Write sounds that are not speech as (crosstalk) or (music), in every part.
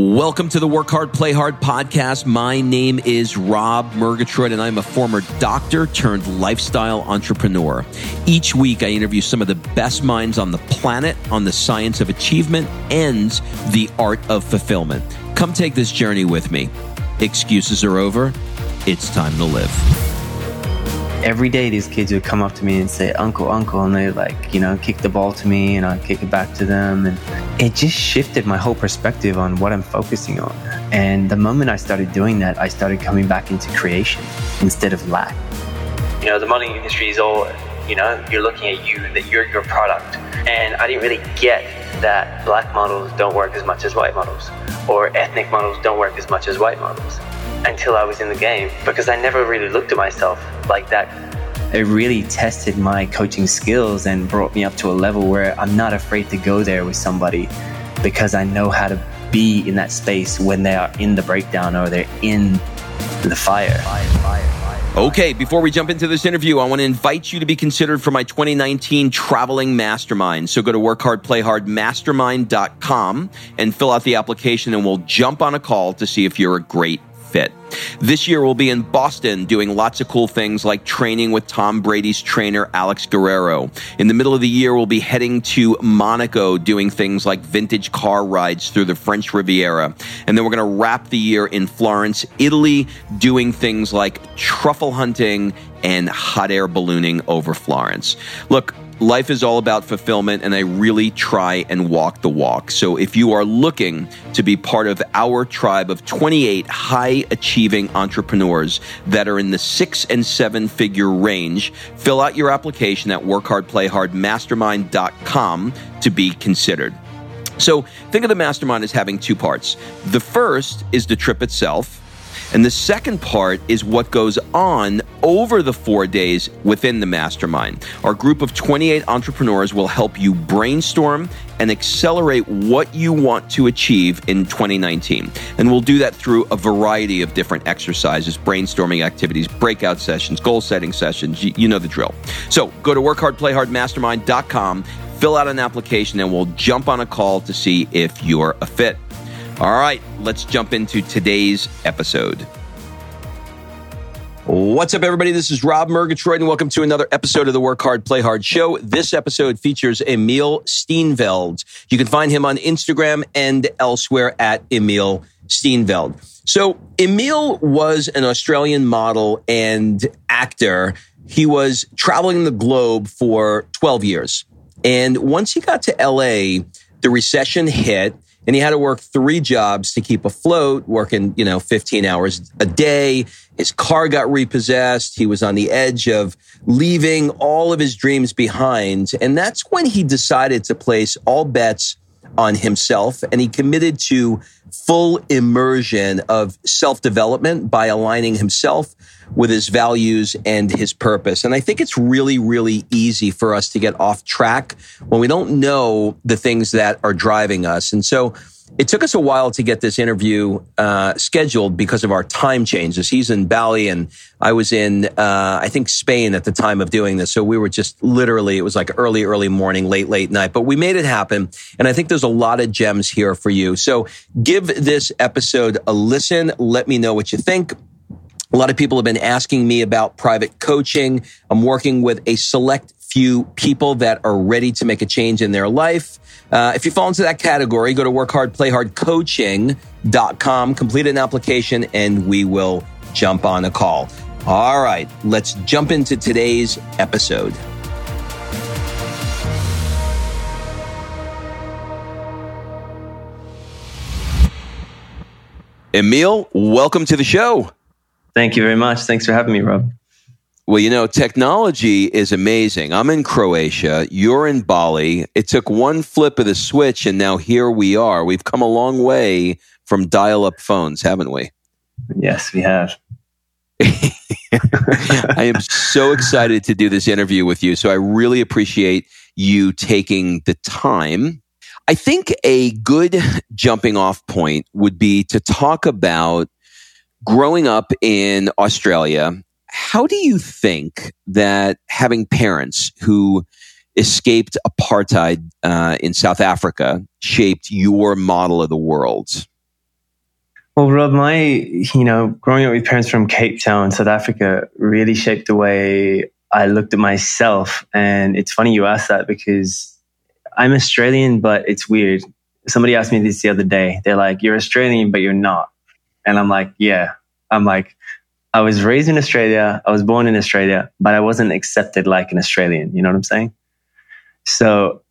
Welcome to the Work Hard, Play Hard podcast. My name is Rob Murgatroyd, and I'm a former doctor turned lifestyle entrepreneur. Each week, I interview some of the best minds on the planet on the science of achievement and the art of fulfillment. Come take this journey with me. Excuses are over. It's time to live every day these kids would come up to me and say uncle uncle and they like you know kick the ball to me and i'd kick it back to them. And it just shifted my whole perspective on what i'm focusing on. And the moment i started doing that i started coming back into creation instead of lack. You know the modeling industry is all you know you're looking at you that you're your product. And i didn't really get that black models don't work as much as white models or ethnic models don't work as much as white models until I was in the game because I never really looked at myself like that. It really tested my coaching skills and brought me up to a level where I'm not afraid to go there with somebody because I know how to be in that space when they are in the breakdown or they're in the fire. fire, fire. Okay, before we jump into this interview, I want to invite you to be considered for my 2019 traveling mastermind. So go to workhardplayhardmastermind.com and fill out the application and we'll jump on a call to see if you're a great fit. This year we'll be in Boston doing lots of cool things like training with Tom Brady's trainer Alex Guerrero. In the middle of the year we'll be heading to Monaco doing things like vintage car rides through the French Riviera. And then we're going to wrap the year in Florence, Italy doing things like truffle hunting and hot air ballooning over Florence. Look, Life is all about fulfillment, and I really try and walk the walk. So, if you are looking to be part of our tribe of 28 high achieving entrepreneurs that are in the six and seven figure range, fill out your application at workhardplayhardmastermind.com to be considered. So, think of the mastermind as having two parts. The first is the trip itself. And the second part is what goes on over the four days within the mastermind. Our group of 28 entrepreneurs will help you brainstorm and accelerate what you want to achieve in 2019. And we'll do that through a variety of different exercises, brainstorming activities, breakout sessions, goal setting sessions. You, know the drill. So go to workhardplayhardmastermind.com, fill out an application, and we'll jump on a call to see if you're a fit. All right, let's jump into today's episode. What's up, everybody? This is Rob Murgatroyd, and welcome to another episode of the Work Hard, Play Hard show. This episode features Emile Steenveld. You can find him on Instagram and elsewhere at Emile Steenveld. So, Emile was an Australian model and actor. He was traveling the globe for 12 years. And once he got to LA, the recession hit and he had to work three jobs to keep afloat, working, you know, 15 hours a day. His car got repossessed. He was on the edge of leaving all of his dreams behind. And that's when he decided to place all bets on himself and he committed to full immersion of self development by aligning himself with his values and his purpose. And I think it's really, really easy for us to get off track when we don't know the things that are driving us. And so it took us a while to get this interview uh, scheduled because of our time changes. He's in Bali and I was in, uh, I think, Spain at the time of doing this. So we were just literally, it was like early, early morning, late, late night, but we made it happen. And I think there's a lot of gems here for you. So give this episode a listen. Let me know what you think. A lot of people have been asking me about private coaching. I'm working with a select few people that are ready to make a change in their life. Uh, if you fall into that category, go to workhardplayhardcoaching.com, complete an application, and we will jump on a call. All right, let's jump into today's episode. Emile, welcome to the show. Thank you very much. Thanks for having me, Rob. Well, you know, technology is amazing. I'm in Croatia. You're in Bali. It took one flip of the switch, and now here we are. We've come a long way from dial up phones, haven't we? Yes, we have. (laughs) I am so excited to do this interview with you. So I really appreciate you taking the time. I think a good jumping off point would be to talk about growing up in Australia, how do you think that having parents who escaped apartheid uh, in South Africa shaped your model of the world? Well, Rob, my, you know, growing up with parents from Cape Town, South Africa, really shaped the way I looked at myself. And it's funny you asked that because I'm Australian, but it's weird. Somebody asked me this the other day. They're like, You're Australian, but you're not. And I'm like, Yeah. I'm like, I was raised in Australia. I was born in Australia, but I wasn't accepted like an Australian. You know what I'm saying? So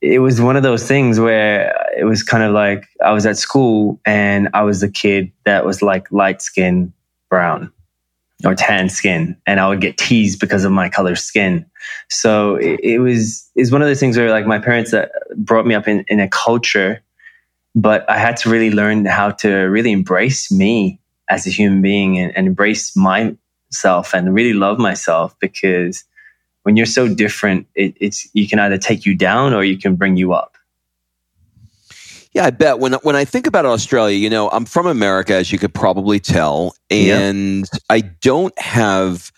it was one of those things where it was kind of like I was at school and I was the kid that was like light skin brown or tan skin and I would get teased because of my color skin. So it, it was is one of those things where like my parents that brought me up in, in a culture, but I had to really learn how to really embrace me as a human being and, and embrace myself and really love myself because when you're so different, it, it's you can either take you down or you can bring you up. Yeah, I bet when when I think about Australia, you know, I'm from America, as you could probably tell, and. I don't have.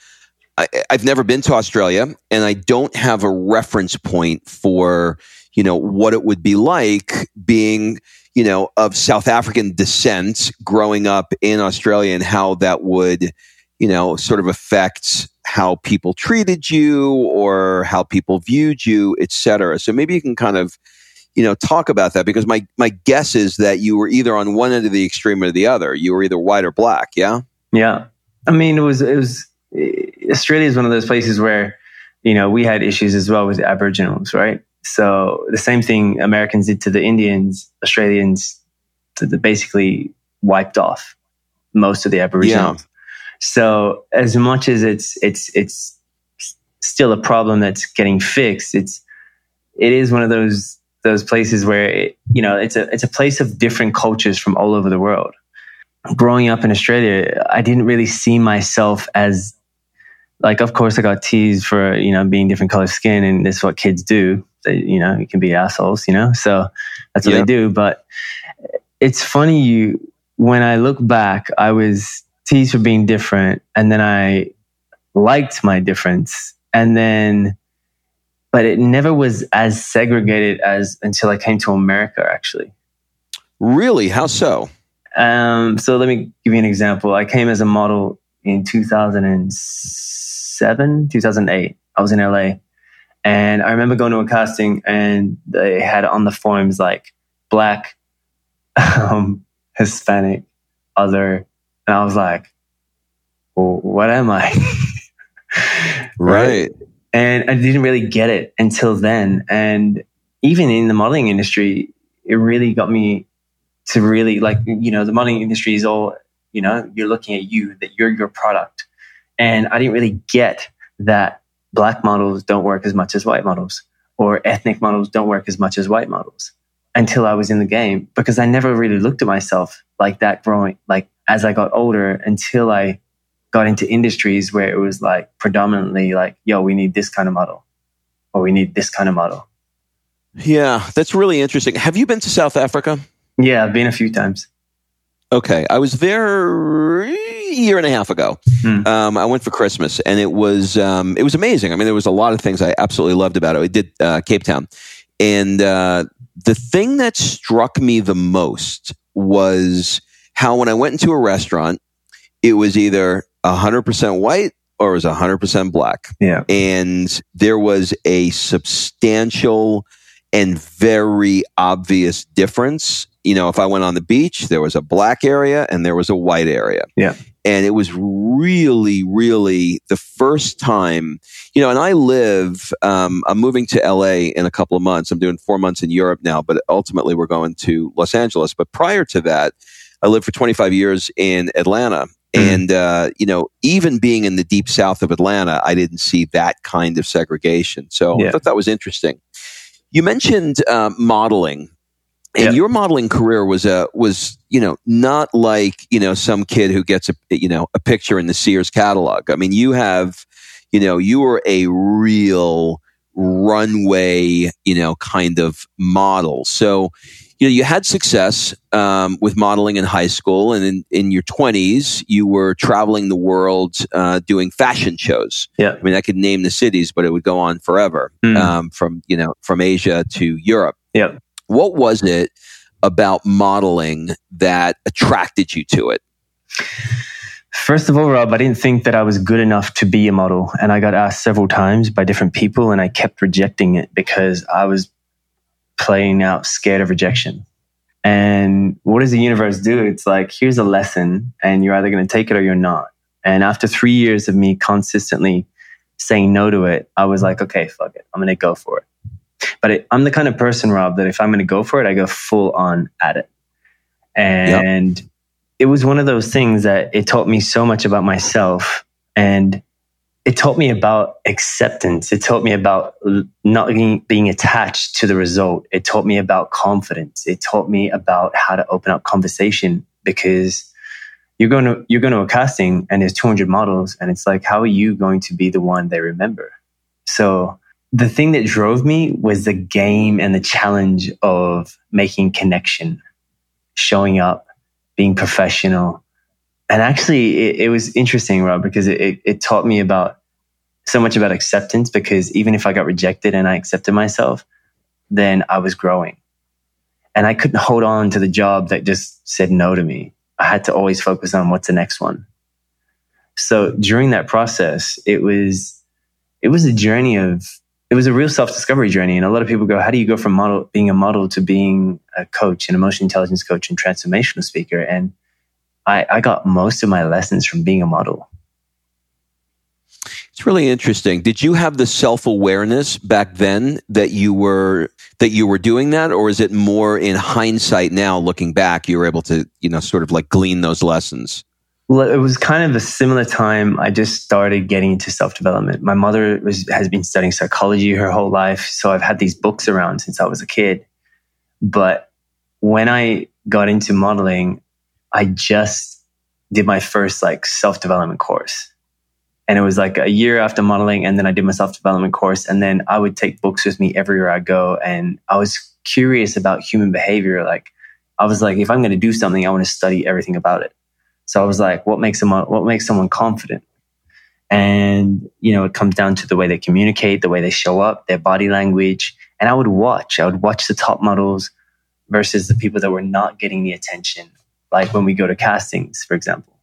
I, I've never been to Australia, and I don't have a reference point for you know what it would be like being you know of South African descent, growing up in Australia, and how that would you know sort of affect how people treated you or how people viewed you, et cetera. So maybe you can kind of, you know, talk about that because my, my guess is that you were either on one end of the extreme or the other. You were either white or black. Yeah. Yeah. I mean, it was, it was, Australia is one of those places where, you know, we had issues as well with Aboriginals, right? So the same thing Americans did to the Indians, Australians basically wiped off most of the Aboriginals. Yeah. So as much as it's it's it's still a problem that's getting fixed, it's it is one of those those places where it, you know it's a it's a place of different cultures from all over the world. Growing up in Australia, I didn't really see myself as like of course I got teased for, you know, being different color skin and that's what kids do. They, you know, you can be assholes, you know? So that's what yeah. they do. But it's funny you when I look back, I was teased for being different. And then I liked my difference. And then, but it never was as segregated as until I came to America, actually. Really? How so? Um, so let me give you an example. I came as a model in 2007, 2008. I was in LA. And I remember going to a casting and they had on the forms like black, (laughs) um, Hispanic, other, and I was like, well, what am I? (laughs) right. right. And I didn't really get it until then. And even in the modeling industry, it really got me to really like, you know, the modeling industry is all, you know, you're looking at you, that you're your product. And I didn't really get that black models don't work as much as white models or ethnic models don't work as much as white models until I was in the game because I never really looked at myself like that growing, like as I got older until I got into industries where it was like predominantly like, yo, we need this kind of model or we need this kind of model. Yeah, that's really interesting. Have you been to South Africa? Yeah, I've been a few times. Okay, I was there a year and a half ago. Hmm. Um, I went for Christmas, and it was um, it was amazing. I mean, there was a lot of things I absolutely loved about it. I did uh, Cape Town, and uh, the thing that struck me the most was how when I went into a restaurant, it was either 100% white or it was 100% black. Yeah. And there was a substantial and very obvious difference. You know, if I went on the beach, there was a black area and there was a white area. Yeah. And it was really, really the first time, you know, and I live, um, I'm moving to LA in a couple of months. I'm doing four months in Europe now, but ultimately we're going to Los Angeles. But prior to that, I lived for 25 years in Atlanta. Mm. And, uh, you know, even being in the deep south of Atlanta, I didn't see that kind of segregation. So yeah. I thought that was interesting. You mentioned uh, modeling. And your modeling career was a uh, was you know not like you know some kid who gets a you know a picture in the Sears catalog. I mean, you have you know you were a real runway you know kind of model. So you know, you had success um, with modeling in high school, and in, in your twenties, you were traveling the world uh, doing fashion shows. Yeah, I mean, I could name the cities, but it would go on forever. Mm. Um, from you know, from Asia to Europe. Yeah, what was it about modeling that attracted you to it? First of all, Rob, I didn't think that I was good enough to be a model. And I got asked several times by different people, and I kept rejecting it because I was playing out scared of rejection. And what does the universe do? It's like, here's a lesson, and you're either going to take it or you're not. And after three years of me consistently saying no to it, I was like, okay, fuck it. I'm going to go for it. But it, I'm the kind of person, Rob, that if I'm going to go for it, I go full on at it. And yep it was one of those things that it taught me so much about myself and it taught me about acceptance. It taught me about not being, being, attached to the result. It taught me about confidence. It taught me about how to open up conversation because you're going to you're going to a casting and there's 200 models and it's like how are you going to be the one they remember? So the thing that drove me was the game and the challenge of making connection, showing up, being professional. And actually, it, it was interesting, Rob, because it, it, it taught me about so much about acceptance. Because even if I got rejected and I accepted myself, then I was growing. And I couldn't hold on to the job that just said no to me. I had to always focus on what's the next one. So during that process, it was, it was a journey of it was a real self discovery journey. And a lot of people go, how do you go from model, being a model to being a coach, an emotional intelligence coach and transformational speaker? And I, I got most of my lessons from being a model. It's really interesting. Did you have the self awareness back then that you were that you were doing that, or is it more in hindsight now, looking back, you were able to you know sort of like glean those lessons? It was kind of a similar time. I just started getting into self development. My mother was, has been studying psychology her whole life. So I've had these books around since I was a kid. But when I got into modeling, I just did my first like self development course. And it was like a year after modeling. And then I did my self development course. And then I would take books with me everywhere I go. And I was curious about human behavior. Like, I was like, if I'm going to do something, I want to study everything about it. So I was like, what makes someone, what makes someone confident? And, you know, it comes down to the way they communicate, the way they show up, their body language. And I would watch, I would watch the top models versus the people that were not getting the attention. Like when we go to castings, for example.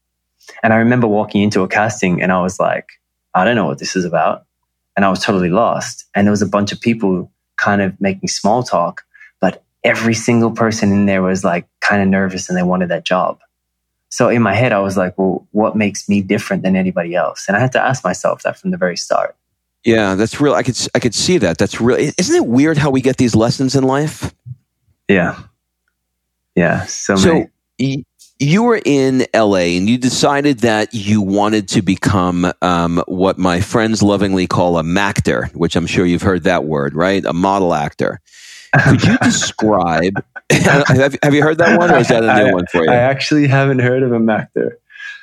And I remember walking into a casting and I was like, I don't know what this is about. And I was totally lost. And there was a bunch of people kind of making small talk, but every single person in there was like kind of nervous and they wanted that job. So in my head, I was like, well, what makes me different than anybody else? And I had to ask myself that from the very start. Yeah, that's real. I could I could see that. That's real. Isn't it weird how we get these lessons in life? Yeah, yeah. So, so y- you were in LA and you decided that you wanted to become um, what my friends lovingly call a mactor, which I'm sure you've heard that word, right? A model actor. Could you describe? (laughs) have, have, you heard that one, or is that a new I, one for you? I actually haven't heard of a Mactor.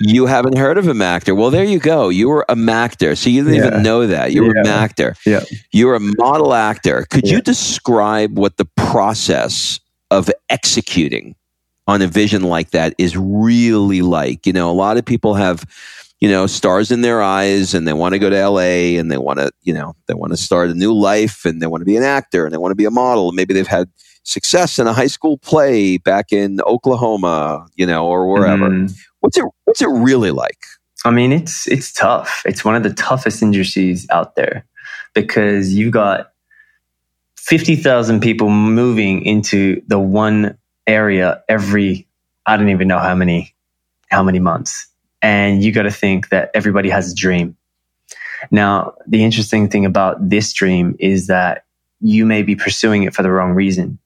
You haven't heard of a Mactor. Well, there you go. You were a Mactor. So you didn't yeah. even know that. You were yeah. a Mactor. Yeah. You're a model actor. Could yeah. you describe what the process of executing on a vision like that is really like? You know, a lot of people have you know, stars in their eyes and they want to go to LA and they want to, you know, they want to start a new life and they want to be an actor and they want to be a model. Maybe they've had success in a high school play back in Oklahoma, you know, or wherever. Mm. What's it what's it really like? I mean, it's it's tough. It's one of the toughest industries out there because you've got 50,000 people moving into the one area every I don't even know how many how many months and you got to think that everybody has a dream. Now, the interesting thing about this dream is that you may be pursuing it for the wrong reason.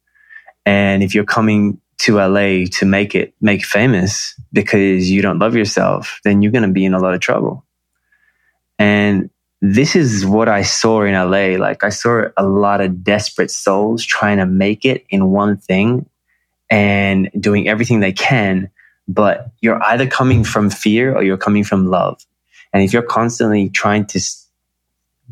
And if you're coming to LA to make it, make famous because you don't love yourself, then you're going to be in a lot of trouble. And this is what I saw in LA. Like I saw a lot of desperate souls trying to make it in one thing and doing everything they can but you're either coming from fear or you're coming from love. And if you're constantly trying to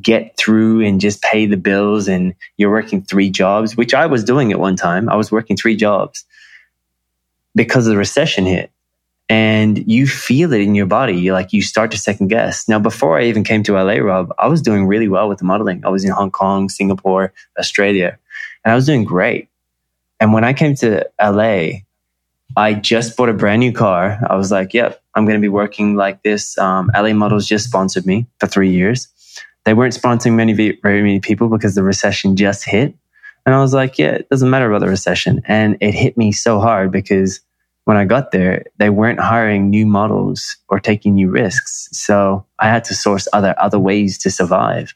get through and just pay the bills and you're working three jobs, which I was doing at one time, I was working three jobs because the recession hit. And you feel it in your body. You're like you start to second guess. Now, before I even came to LA, Rob, I was doing really well with the modeling. I was in Hong Kong, Singapore, Australia, and I was doing great. And when I came to LA, I just bought a brand new car. I was like, yep, I'm going to be working like this. Um, LA Models just sponsored me for three years. They weren't sponsoring many, very many people because the recession just hit. And I was like, yeah, it doesn't matter about the recession. And it hit me so hard because when I got there, they weren't hiring new models or taking new risks. So I had to source other, other ways to survive.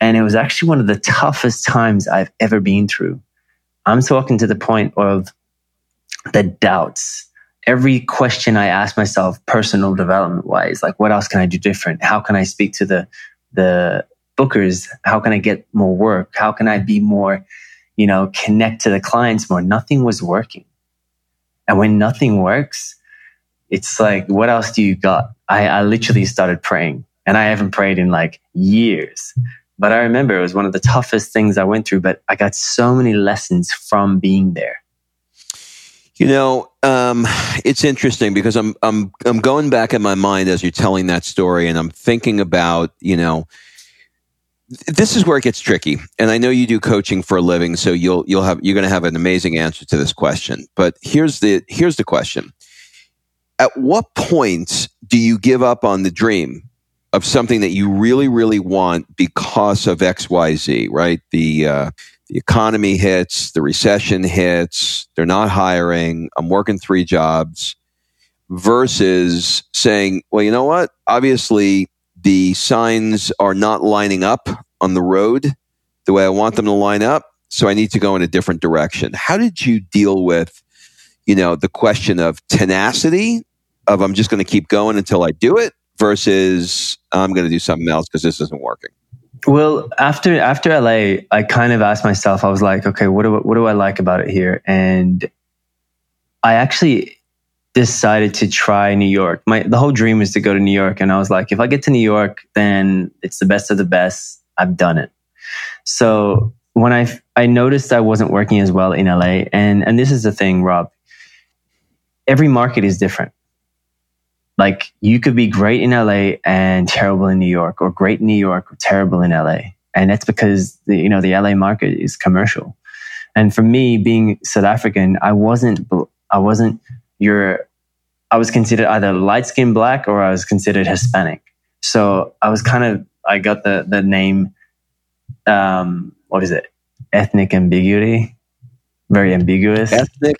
And it was actually one of the toughest times I've ever been through. I'm talking to the point of the doubts. Every question I ask myself, personal development wise, like what else can I do different? How can I speak to the the bookers? How can I get more work? How can I be more, you know, connect to the clients more? Nothing was working. And when nothing works, it's like, what else do you got? I, I literally started praying and I haven't prayed in like years. But I remember it was one of the toughest things I went through, but I got so many lessons from being there. You know, um, it's interesting because I'm I'm I'm going back in my mind as you're telling that story, and I'm thinking about you know, this is where it gets tricky. And I know you do coaching for a living, so you'll you'll have you're going to have an amazing answer to this question. But here's the here's the question: At what point do you give up on the dream of something that you really really want because of X Y Z? Right? The uh, the economy hits, the recession hits, they're not hiring, I'm working three jobs, versus saying, well, you know what? Obviously, the signs are not lining up on the road the way I want them to line up. So I need to go in a different direction. How did you deal with, you know, the question of tenacity of I'm just going to keep going until I do it versus I'm going to do something else because this isn't working? Well, after after LA, I kind of asked myself. I was like, okay, what do what do I like about it here? And I actually decided to try New York. My the whole dream is to go to New York, and I was like, if I get to New York, then it's the best of the best. I've done it. So when I I noticed I wasn't working as well in LA, and and this is the thing, Rob. Every market is different. Like you could be great in LA and terrible in New York, or great in New York or terrible in LA, and that's because the, you know the LA market is commercial. And for me, being South African, I wasn't I wasn't your I was considered either light skinned black or I was considered Hispanic. So I was kind of I got the the name um what is it ethnic ambiguity very ambiguous ethnic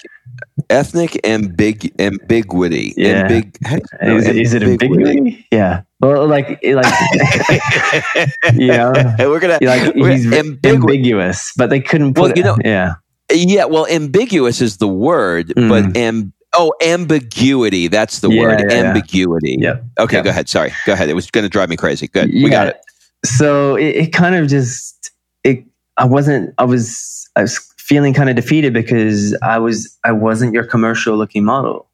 ethnic ambig ambiguity. Yeah. Ambig, is, is, it ambiguity? Yeah. Well, like, like, (laughs) (laughs) yeah. (laughs) we're gonna like he's ambigu- ambiguous, but they couldn't put. Well, you know, yeah, yeah. Well, ambiguous is the word, mm. but am oh ambiguity. That's the yeah, word. Yeah, ambiguity. Yeah. Okay, go ahead. Sorry, go ahead. It was going to drive me crazy. Good. We got it. So it, it kind of just it. I wasn't. I was. I was feeling kind of defeated because I was I wasn't your commercial looking model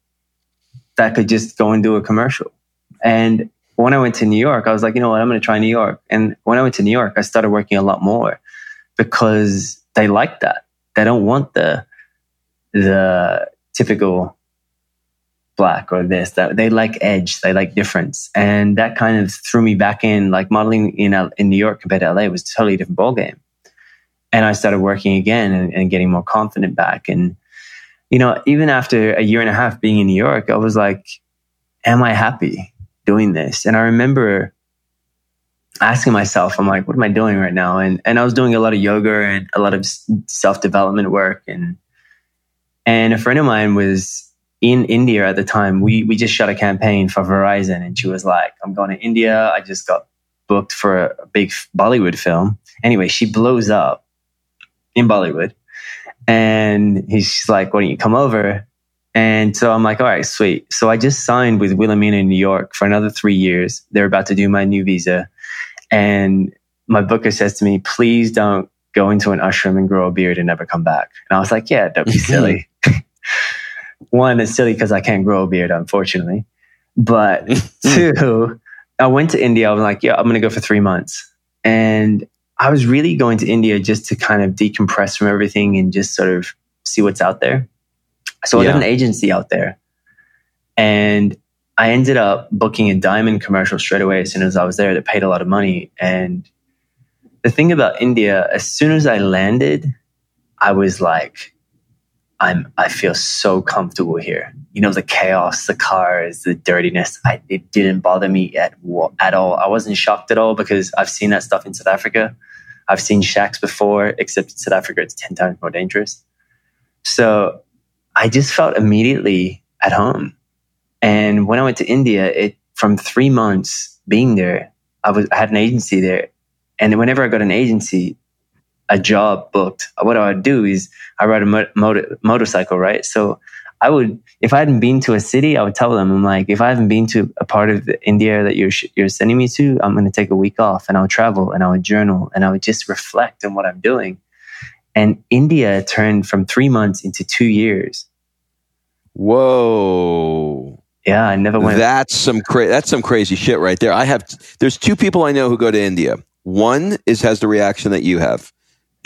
that could just go and do a commercial. And when I went to New York, I was like, you know what, I'm going to try New York. And when I went to New York, I started working a lot more because they like that. They don't want the the typical black or this that they like edge they like difference and that kind of threw me back in like modeling in in New York compared to LA was a totally different ballgame and I started working again and, and, getting more confident back. And, you know, even after a year and a half being in New York, I was like, am I happy doing this? And I remember asking myself, I'm like, what am I doing right now? And, and I was doing a lot of yoga and a lot of self development work. And, and a friend of mine was in India at the time. We, we just shot a campaign for Verizon and she was like, I'm going to India. I just got booked for a big Bollywood film. Anyway, she blows up in Bollywood. And he's like, why don't you come over? And so I'm like, all right, sweet. So I just signed with Wilhelmina in New York for another three years. They're about to do my new visa. And my booker says to me, please don't go into an ashram and grow a beard and never come back. And I was like, yeah, don't be silly. (laughs) One, it's silly because I can't grow a beard, unfortunately. But (laughs) two, I went to India. I was like, yeah, I'm going to go for three months. And I was really going to India just to kind of decompress from everything and just sort of see what's out there. So I yeah. got an agency out there and I ended up booking a diamond commercial straight away as soon as I was there that paid a lot of money. And the thing about India, as soon as I landed, I was like, I'm I feel so comfortable here. You know, the chaos, the cars, the dirtiness, I, it didn't bother me at at all. I wasn't shocked at all because I've seen that stuff in South Africa. I've seen shacks before, except in South Africa, it's 10 times more dangerous. So I just felt immediately at home. And when I went to India, it from three months being there, I was I had an agency there. And whenever I got an agency, a job booked, what I would do is I ride a motor, motorcycle, right? So I would, if I hadn't been to a city, I would tell them, I'm like, if I haven't been to a part of India that you're you're sending me to, I'm going to take a week off, and I'll travel, and I would journal, and I would just reflect on what I'm doing. And India turned from three months into two years. Whoa! Yeah, I never went. That's some cra- That's some crazy shit right there. I have. There's two people I know who go to India. One is has the reaction that you have.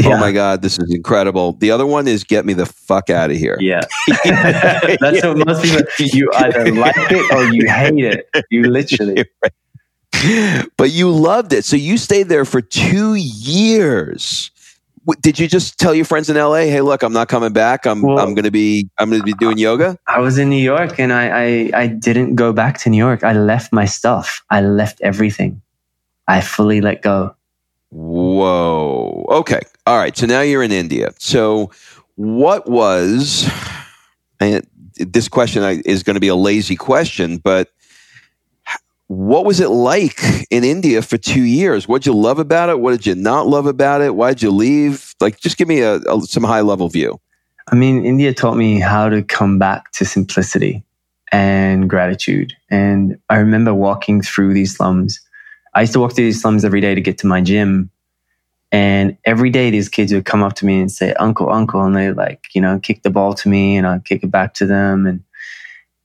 Oh yeah. Oh my God, this is incredible. The other one is get me the fuck out of here. Yeah. (laughs) (laughs) That's what most people, you either like it or you hate it. You (laughs) literally. But you loved it. So you stayed there for two years. Did you just tell your friends in LA, "Hey, look, I'm not coming back. I'm well, I'm going to be I'm to be doing yoga"? I was in New York, and I, I I didn't go back to New York. I left my stuff. I left everything. I fully let go. Whoa. Okay. All right. So now you're in India. So what was, and this question I is going to be a lazy question, but what was it like in India for two years? What did you love about it? What did you not love about it? Why did you leave? Like, just give me a, a, some high level view. I mean, India taught me how to come back to simplicity and gratitude. And I remember walking through these slums. I used to walk through these slums every day to get to my gym. And every day these kids would come up to me and say, Uncle, Uncle. And they like, you know, kick the ball to me and I'd kick it back to them. And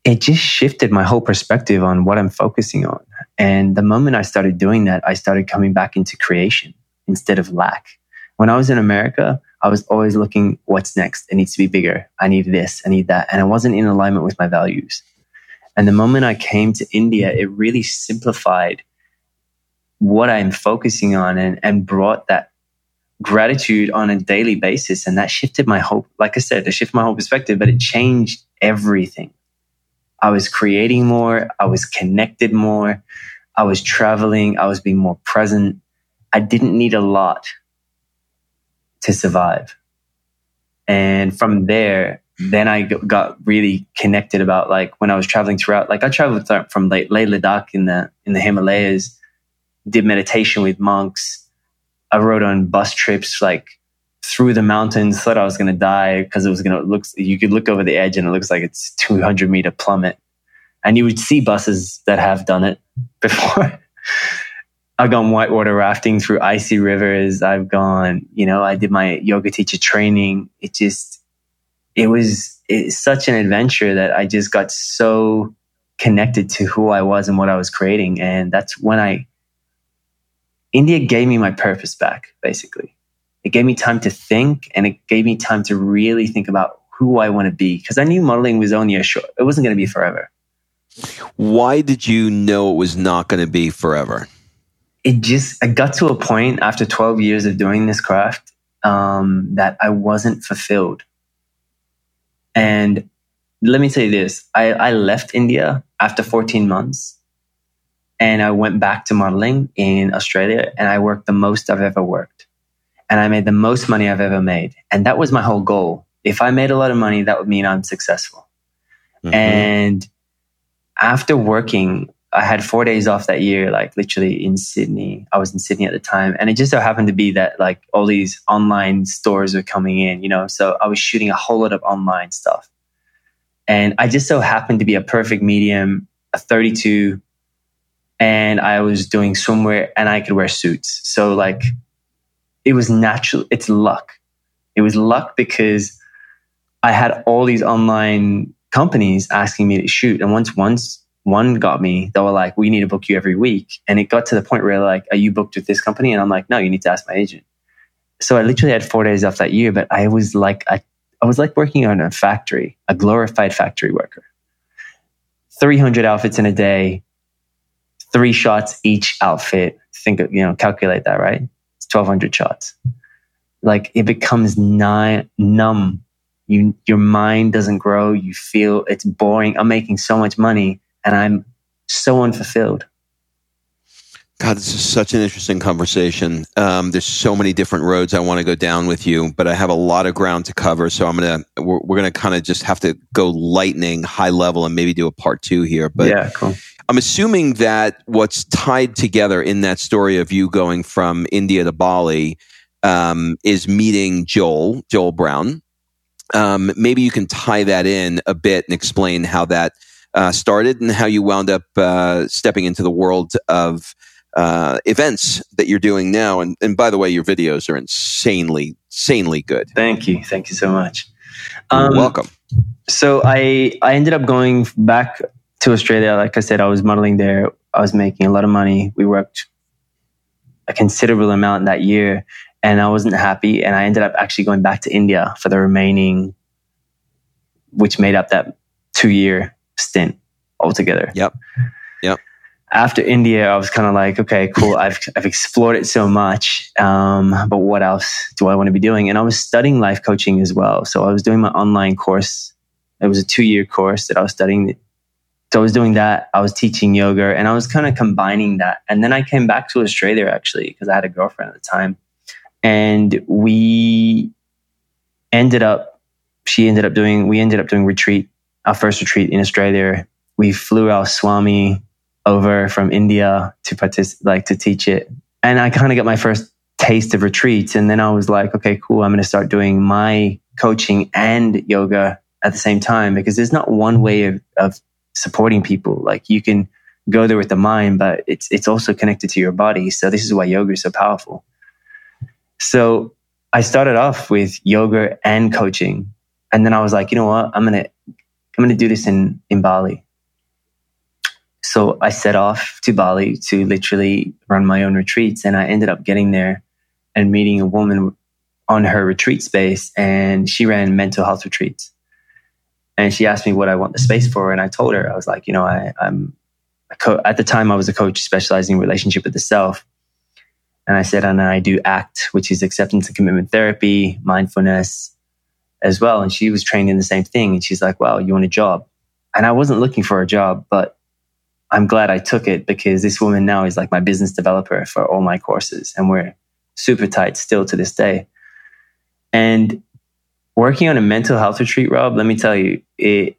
it just shifted my whole perspective on what I'm focusing on. And the moment I started doing that, I started coming back into creation instead of lack. When I was in America, I was always looking, what's next? It needs to be bigger. I need this. I need that. And I wasn't in alignment with my values. And the moment I came to India, it really simplified what I'm focusing on and, and brought that gratitude on a daily basis. And that shifted my whole, like I said, it shifted my whole perspective, but it changed everything. I was creating more. I was connected more. I was traveling. I was being more present. I didn't need a lot to survive. And from there, then I got really connected about like when I was traveling throughout, like I traveled from like Leh Ladakh in the, in the Himalayas, did meditation with monks, I rode on bus trips like through the mountains, thought I was going to die because it was going to look, you could look over the edge and it looks like it's 200 meter plummet. And you would see buses that have done it (laughs) before. I've gone whitewater rafting through icy rivers. I've gone, you know, I did my yoga teacher training. It just, it was such an adventure that I just got so connected to who I was and what I was creating. And that's when I India gave me my purpose back, basically. It gave me time to think and it gave me time to really think about who I want to be because I knew modeling was only a short, it wasn't going to be forever. Why did you know it was not going to be forever? It just, I got to a point after 12 years of doing this craft um, that I wasn't fulfilled. And let me say this I, I left India after 14 months and I went back to modeling in Australia and I worked the most I've ever worked. And I made the most money I've ever made. And that was my whole goal. If I made a lot of money, that would mean I'm successful. Mm-hmm. And after working, I had four days off that year, like literally in Sydney. I was in Sydney at the time. And it just so happened to be that like all these online stores were coming in, you know, so I was shooting a whole lot of online stuff. And I just so happened to be a perfect medium, a 32 and I was doing swimwear and I could wear suits. So like it was natural. It's luck. It was luck because I had all these online companies asking me to shoot. And once once one got me, they were like, we need to book you every week. And it got to the point where like, are you booked with this company? And I'm like, no, you need to ask my agent. So I literally had four days off that year, but I was like, I, I was like working on a factory, a glorified factory worker. 300 outfits in a day, three shots each outfit. Think of, you know, calculate that, right? It's 1200 shots. Like it becomes nine, numb You, your mind doesn't grow. You feel it's boring. I'm making so much money and I'm so unfulfilled. God, this is such an interesting conversation. Um, there's so many different roads I want to go down with you, but I have a lot of ground to cover. So I'm gonna we're, we're gonna kind of just have to go lightning, high level, and maybe do a part two here. But yeah, cool. I'm assuming that what's tied together in that story of you going from India to Bali um, is meeting Joel, Joel Brown. Um, maybe you can tie that in a bit and explain how that uh, started and how you wound up uh, stepping into the world of uh, events that you're doing now. And, and by the way, your videos are insanely, insanely good. Thank you. Thank you so much. Um, welcome. So I, I ended up going back to Australia. Like I said, I was modeling there. I was making a lot of money. We worked a considerable amount that year and I wasn't happy. And I ended up actually going back to India for the remaining, which made up that two year stint altogether. Yep. Yep. After India, I was kind of like, okay, cool. I've, I've explored it so much. Um, but what else do I want to be doing? And I was studying life coaching as well. So I was doing my online course. It was a two year course that I was studying. So I was doing that. I was teaching yoga and I was kind of combining that. And then I came back to Australia actually because I had a girlfriend at the time. And we ended up, she ended up doing, we ended up doing retreat, our first retreat in Australia. We flew our Swami over from India to participate, like to teach it. And I kind of got my first taste of retreats. And then I was like, okay, cool. I'm going to start doing my coaching and yoga at the same time because there's not one way of, of supporting people. Like you can go there with the mind, but it's, it's also connected to your body. So this is why yoga is so powerful. So I started off with yoga and coaching. And then I was like, you know what? I'm going to, I'm going to do this in, in Bali. So I set off to Bali to literally run my own retreats. And I ended up getting there and meeting a woman on her retreat space. And she ran mental health retreats. And she asked me what I want the space for. And I told her, I was like, you know, I, am co- at the time I was a coach specializing in relationship with the self. And I said, and I do ACT, which is acceptance and commitment therapy, mindfulness as well. And she was trained in the same thing. And she's like, well, you want a job? And I wasn't looking for a job, but I'm glad I took it because this woman now is like my business developer for all my courses and we're super tight still to this day. And working on a mental health retreat, Rob, let me tell you, it,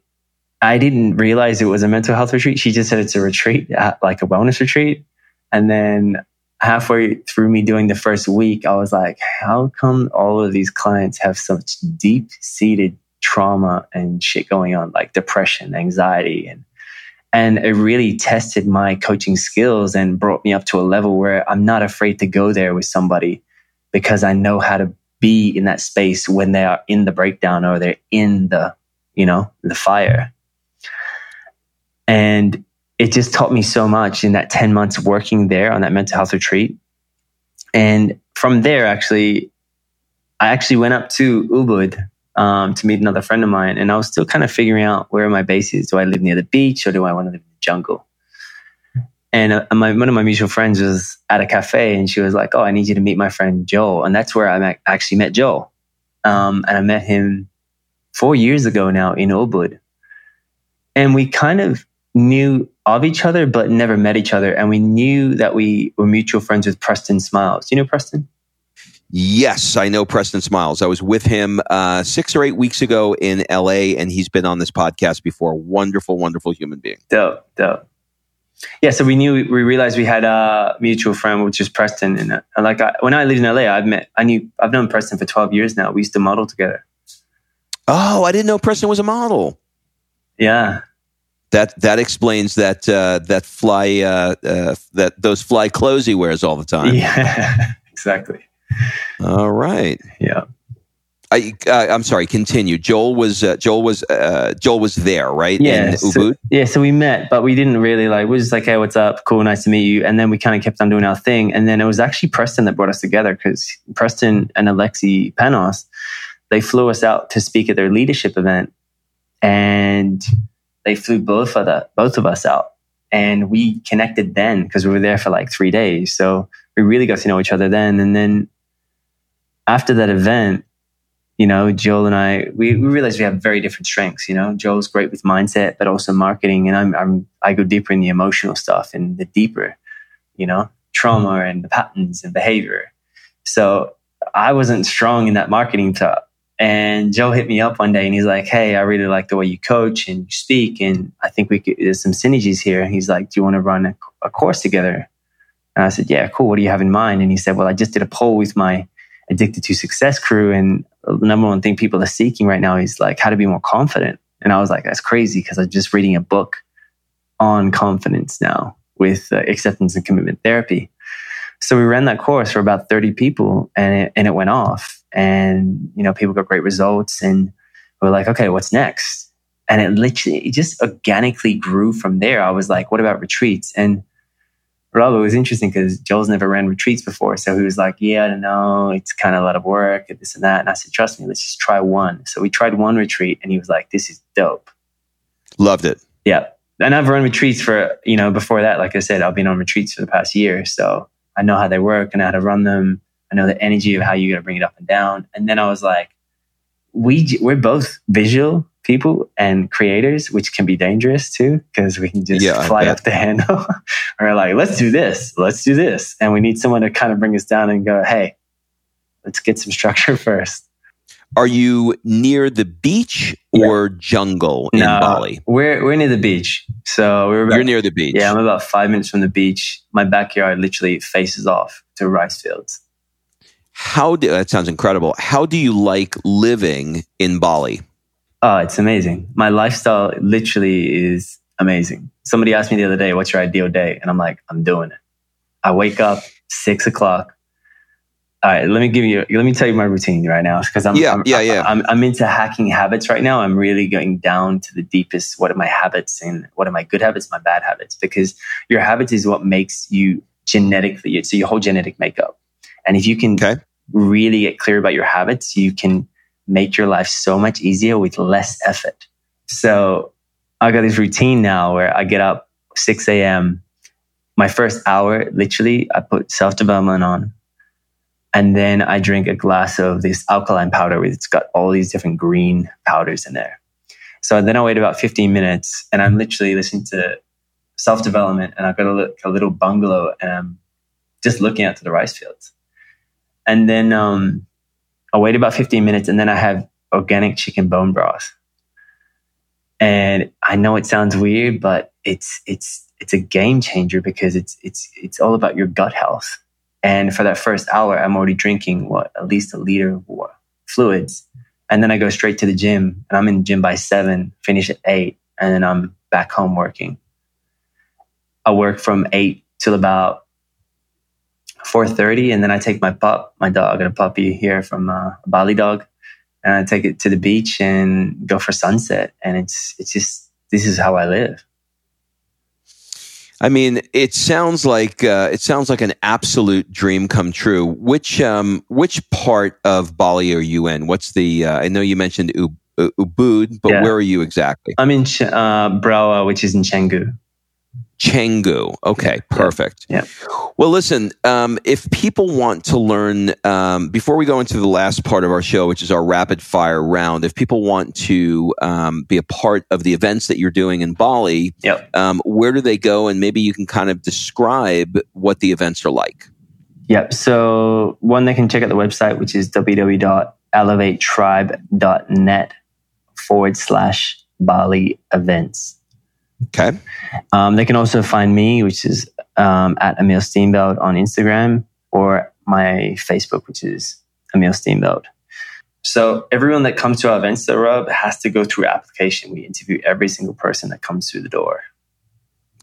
I didn't realize it was a mental health retreat. She just said it's a retreat, like a wellness retreat. And then halfway through me doing the first week, I was like, how come all of these clients have such deep seated trauma and shit going on, like depression, anxiety, and and it really tested my coaching skills and brought me up to a level where I'm not afraid to go there with somebody because I know how to be in that space when they are in the breakdown or they're in the, you know, the fire. And it just taught me so much in that 10 months working there on that mental health retreat. And from there, actually, I actually went up to Ubud um, to meet another friend of mine. And I was still kind of figuring out where my base is. Do I live near the beach or do I want to live in the jungle? And uh, my, one of my mutual friends was at a cafe and she was like, Oh, I need you to meet my friend Joel. And that's where I actually met Joel. Um, and I met him four years ago now in Ubud. And we kind of knew of each other, but never met each other. And we knew that we were mutual friends with Preston Smiles. You know Preston? Yes, I know Preston Smiles. I was with him uh, six or eight weeks ago in LA, and he's been on this podcast before. Wonderful, wonderful human being. Dope, dope. Yeah, so we knew we realized we had a mutual friend, which is Preston. And uh, like I, when I lived in LA, I've met, I knew, I've known Preston for twelve years now. We used to model together. Oh, I didn't know Preston was a model. Yeah, that that explains that uh, that fly uh, uh, that those fly clothes he wears all the time. (laughs) Yeah, (laughs) exactly. All right. Yeah. I, uh, I'm sorry. Continue. Joel was uh, Joel was uh, Joel was there, right? Yeah. So, yeah. So we met, but we didn't really like. We were just like, "Hey, what's up? Cool, nice to meet you." And then we kind of kept on doing our thing. And then it was actually Preston that brought us together because Preston and Alexi Panos, they flew us out to speak at their leadership event, and they flew both of the both of us out, and we connected then because we were there for like three days. So we really got to know each other then. And then after that event, you know, Joel and I, we, we realized we have very different strengths. You know, Joel's great with mindset, but also marketing, and I'm, I'm I go deeper in the emotional stuff and the deeper, you know, trauma and the patterns and behavior. So I wasn't strong in that marketing stuff. And Joe hit me up one day and he's like, Hey, I really like the way you coach and you speak. And I think we could, there's some synergies here. And he's like, Do you want to run a, a course together? And I said, Yeah, cool. What do you have in mind? And he said, Well, I just did a poll with my addicted to success crew. And the number one thing people are seeking right now is like how to be more confident. And I was like, That's crazy because I'm just reading a book on confidence now with uh, acceptance and commitment therapy. So we ran that course for about 30 people and it, and it went off and you know people got great results and we are like okay what's next and it literally it just organically grew from there i was like what about retreats and Rob, it was interesting because Joel's never ran retreats before. So he was like, Yeah, I don't know. It's kind of a lot of work and this and that. And I said, Trust me, let's just try one. So we tried one retreat and he was like, This is dope. Loved it. Yeah. And I've run retreats for, you know, before that, like I said, I've been on retreats for the past year. So I know how they work and how to run them. I know the energy of how you got to bring it up and down. And then I was like, we we're both visual people and creators, which can be dangerous too because we can just yeah, fly up the (laughs) handle. or like, let's do this, let's do this, and we need someone to kind of bring us down and go, hey, let's get some structure (laughs) first. Are you near the beach or yeah. jungle in no, Bali? We're we're near the beach, so we're about, you're near the beach. Yeah, I'm about five minutes from the beach. My backyard literally faces off to rice fields. How do that sounds incredible? How do you like living in Bali? Oh, it's amazing. My lifestyle literally is amazing. Somebody asked me the other day, "What's your ideal day?" And I'm like, "I'm doing it." I wake up six o'clock. All right, let me give you. Let me tell you my routine right now because I'm yeah I'm, yeah yeah. I'm, I'm into hacking habits right now. I'm really going down to the deepest. What are my habits and what are my good habits, my bad habits? Because your habits is what makes you genetically. So your whole genetic makeup. And if you can okay. really get clear about your habits, you can make your life so much easier with less effort. So I got this routine now where I get up 6 a.m. My first hour, literally, I put self development on. And then I drink a glass of this alkaline powder. It's got all these different green powders in there. So then I wait about 15 minutes and I'm literally listening to self development. And I've got a, a little bungalow and I'm just looking out to the rice fields. And then um, I wait about 15 minutes and then I have organic chicken bone broth. And I know it sounds weird, but it's it's it's a game changer because it's it's it's all about your gut health. And for that first hour, I'm already drinking what at least a liter of fluids, and then I go straight to the gym. And I'm in the gym by seven, finish at eight, and then I'm back home working. I work from eight till about 4.30 and then I take my pup, my dog, got a puppy here from uh, a Bali dog and I take it to the beach and go for sunset. And it's, it's just, this is how I live. I mean, it sounds like uh, it sounds like an absolute dream come true. Which um, which part of Bali are you in? What's the? Uh, I know you mentioned Ubud, but yeah. where are you exactly? I'm in Ch- uh, Berawa, which is in Canggu. Canggu. Okay, perfect. Yeah. Well, listen, um, if people want to learn, um, before we go into the last part of our show, which is our rapid fire round, if people want to um, be a part of the events that you're doing in Bali, yep. Um, where do they go? And maybe you can kind of describe what the events are like. Yep. So, one, they can check out the website, which is www.elevatetribe.net forward slash Bali events. Okay. Um, they can also find me, which is um, at Emile Steenveld on Instagram, or my Facebook, which is Emile Steenveld. So everyone that comes to our events, the Rob, has to go through application. We interview every single person that comes through the door.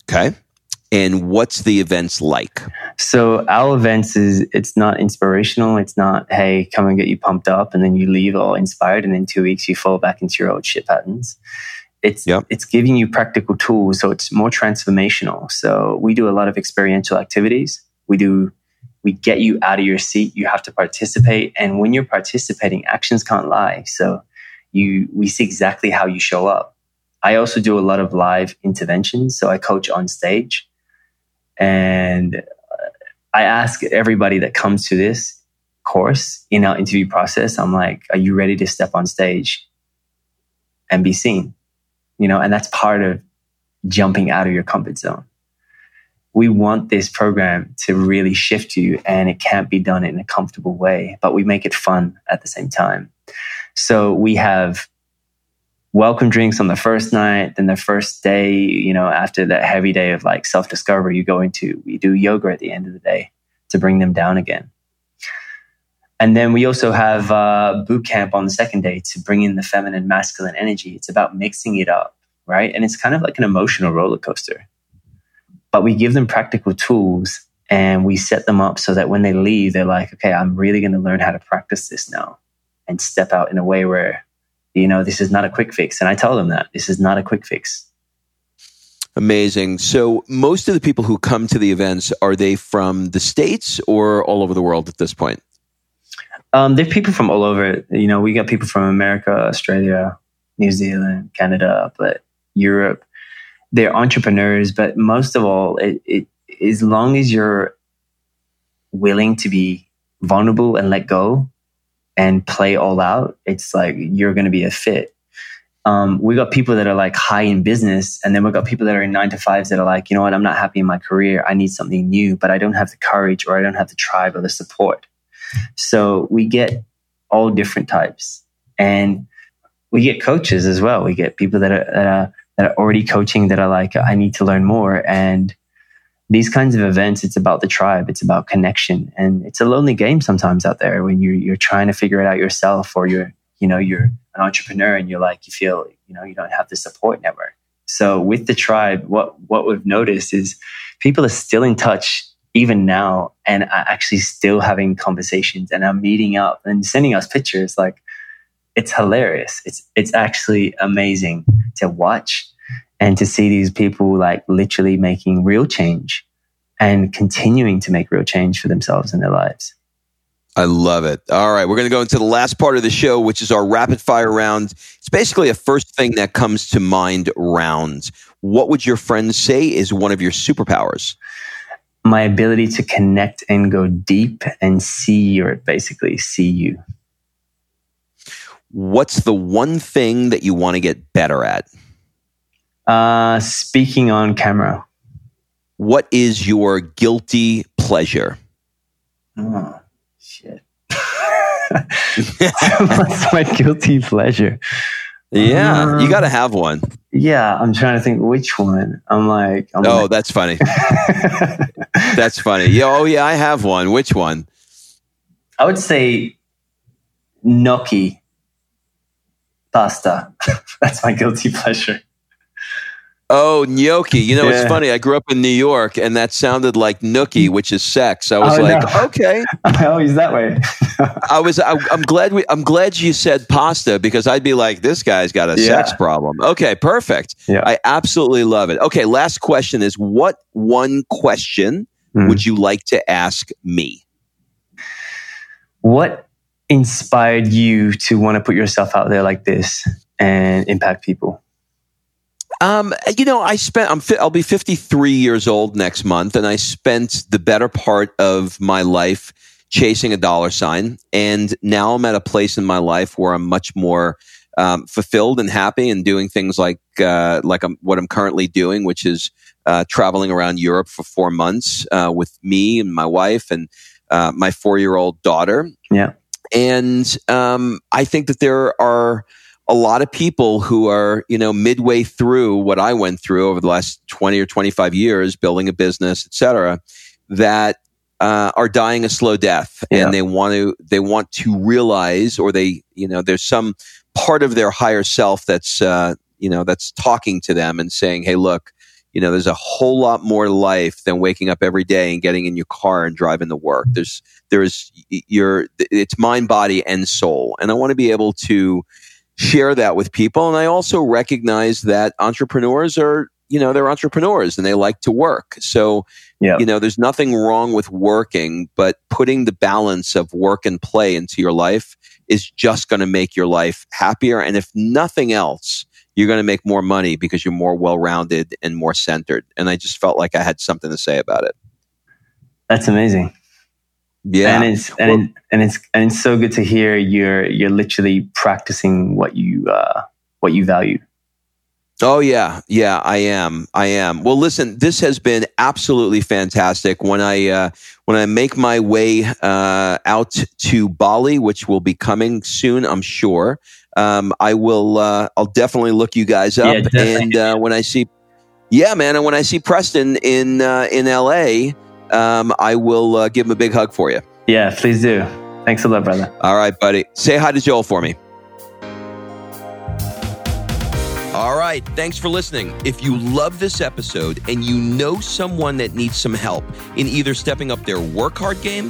Okay. And what's the events like? So our events is it's not inspirational. It's not, hey, come and get you pumped up and then you leave all inspired and in two weeks you fall back into your old shit patterns. It's yep. it's giving you practical tools, so it's more transformational. So we do a lot of experiential activities. We do we get you out of your seat. You have to participate, and when you're participating, actions can't lie. So you we see exactly how you show up. I also do a lot of live interventions, so I coach on stage, and uh, I ask everybody that comes to this course in our interview process, I'm like, are you ready to step on stage and be seen? You know, and that's part of jumping out of your comfort zone. We want this program to really shift you and it can't be done in a comfortable way, but we make it fun at the same time. So we have welcome drinks on the first night. Then the first day, you know, after that heavy day of like self discovery, you go into, we do yoga at the end of the day to bring them down again. And then we also have uh, boot camp on the second day to bring in the feminine, masculine energy. It's about mixing it up, right? And it's kind of like an emotional roller coaster. But we give them practical tools and we set them up so that when they leave, they're like, okay, I'm really going to learn how to practice this now and step out in a way where, you know, this is not a quick fix. And I tell them that this is not a quick fix. Amazing. So, most of the people who come to the events are they from the states or all over the world at this point? Um, there are people from all over. You know, we got people from America, Australia, New Zealand, Canada, but Europe. They're entrepreneurs, but most of all, it, it, as long as you're willing to be vulnerable and let go and play all out, it's like you're going to be a fit. Um, we got people that are like high in business, and then we got people that are in nine to fives that are like, you know what, I'm not happy in my career. I need something new, but I don't have the courage or I don't have the tribe or the support. So we get all different types, and we get coaches as well. We get people that are, that are that are already coaching that are like, I need to learn more. And these kinds of events, it's about the tribe, it's about connection, and it's a lonely game sometimes out there when you're you're trying to figure it out yourself, or you're you know you're an entrepreneur and you're like you feel you know you don't have the support network. So with the tribe, what what we've noticed is people are still in touch even now and are actually still having conversations and are meeting up and sending us pictures like it's hilarious it's it's actually amazing to watch and to see these people like literally making real change and continuing to make real change for themselves and their lives I love it. All right, we're going to go into the last part of the show, which is our rapid fire round. It's basically a first thing that comes to mind round. What would your friends say is one of your superpowers? My ability to connect and go deep and see or basically see you. What's the one thing that you want to get better at? Uh, speaking on camera. What is your guilty pleasure? Oh, shit. (laughs) What's my guilty pleasure? Yeah, um, you got to have one. Yeah, I'm trying to think which one. I'm like, I'm oh, like, that's funny. (laughs) that's funny. Yeah, oh yeah, I have one. Which one? I would say gnocchi pasta. (laughs) that's my guilty pleasure. Oh, gnocchi. You know, yeah. it's funny. I grew up in New York and that sounded like nookie, which is sex. I was oh, like, no. okay. (laughs) oh, he's that way. I was, I, am glad we, I'm glad you said pasta because I'd be like, this guy's got a yeah. sex problem. Okay, perfect. Yeah. I absolutely love it. Okay, last question is what one question mm. would you like to ask me? What inspired you to want to put yourself out there like this and impact people? Um, you know, I spent. I'm. I'll be 53 years old next month, and I spent the better part of my life chasing a dollar sign. And now I'm at a place in my life where I'm much more um, fulfilled and happy, and doing things like uh, like I'm, what I'm currently doing, which is uh, traveling around Europe for four months uh, with me and my wife and uh, my four year old daughter. Yeah, and um, I think that there are a lot of people who are, you know, midway through what I went through over the last 20 or 25 years, building a business, et cetera, that uh, are dying a slow death yeah. and they want to, they want to realize or they, you know, there's some part of their higher self that's, uh, you know, that's talking to them and saying, Hey, look, you know, there's a whole lot more life than waking up every day and getting in your car and driving to work. There's, there's your, it's mind, body, and soul. And I want to be able to, share that with people. And I also recognize that entrepreneurs are, you know, they're entrepreneurs and they like to work. So, yeah. you know, there's nothing wrong with working, but putting the balance of work and play into your life is just going to make your life happier. And if nothing else, you're going to make more money because you're more well rounded and more centered. And I just felt like I had something to say about it. That's amazing. Yeah. And it's and, well, and it's and it's so good to hear you're you're literally practicing what you uh, what you value. Oh yeah, yeah, I am. I am. Well, listen, this has been absolutely fantastic. When I uh, when I make my way uh, out to Bali, which will be coming soon, I'm sure. Um, I will. Uh, I'll definitely look you guys up. Yeah, and uh, when I see, yeah, man, and when I see Preston in uh, in LA, um, I will uh, give him a big hug for you. Yeah, please do. Thanks a lot, brother. All right, buddy. Say hi to Joel for me. All right. Thanks for listening. If you love this episode and you know someone that needs some help in either stepping up their work hard game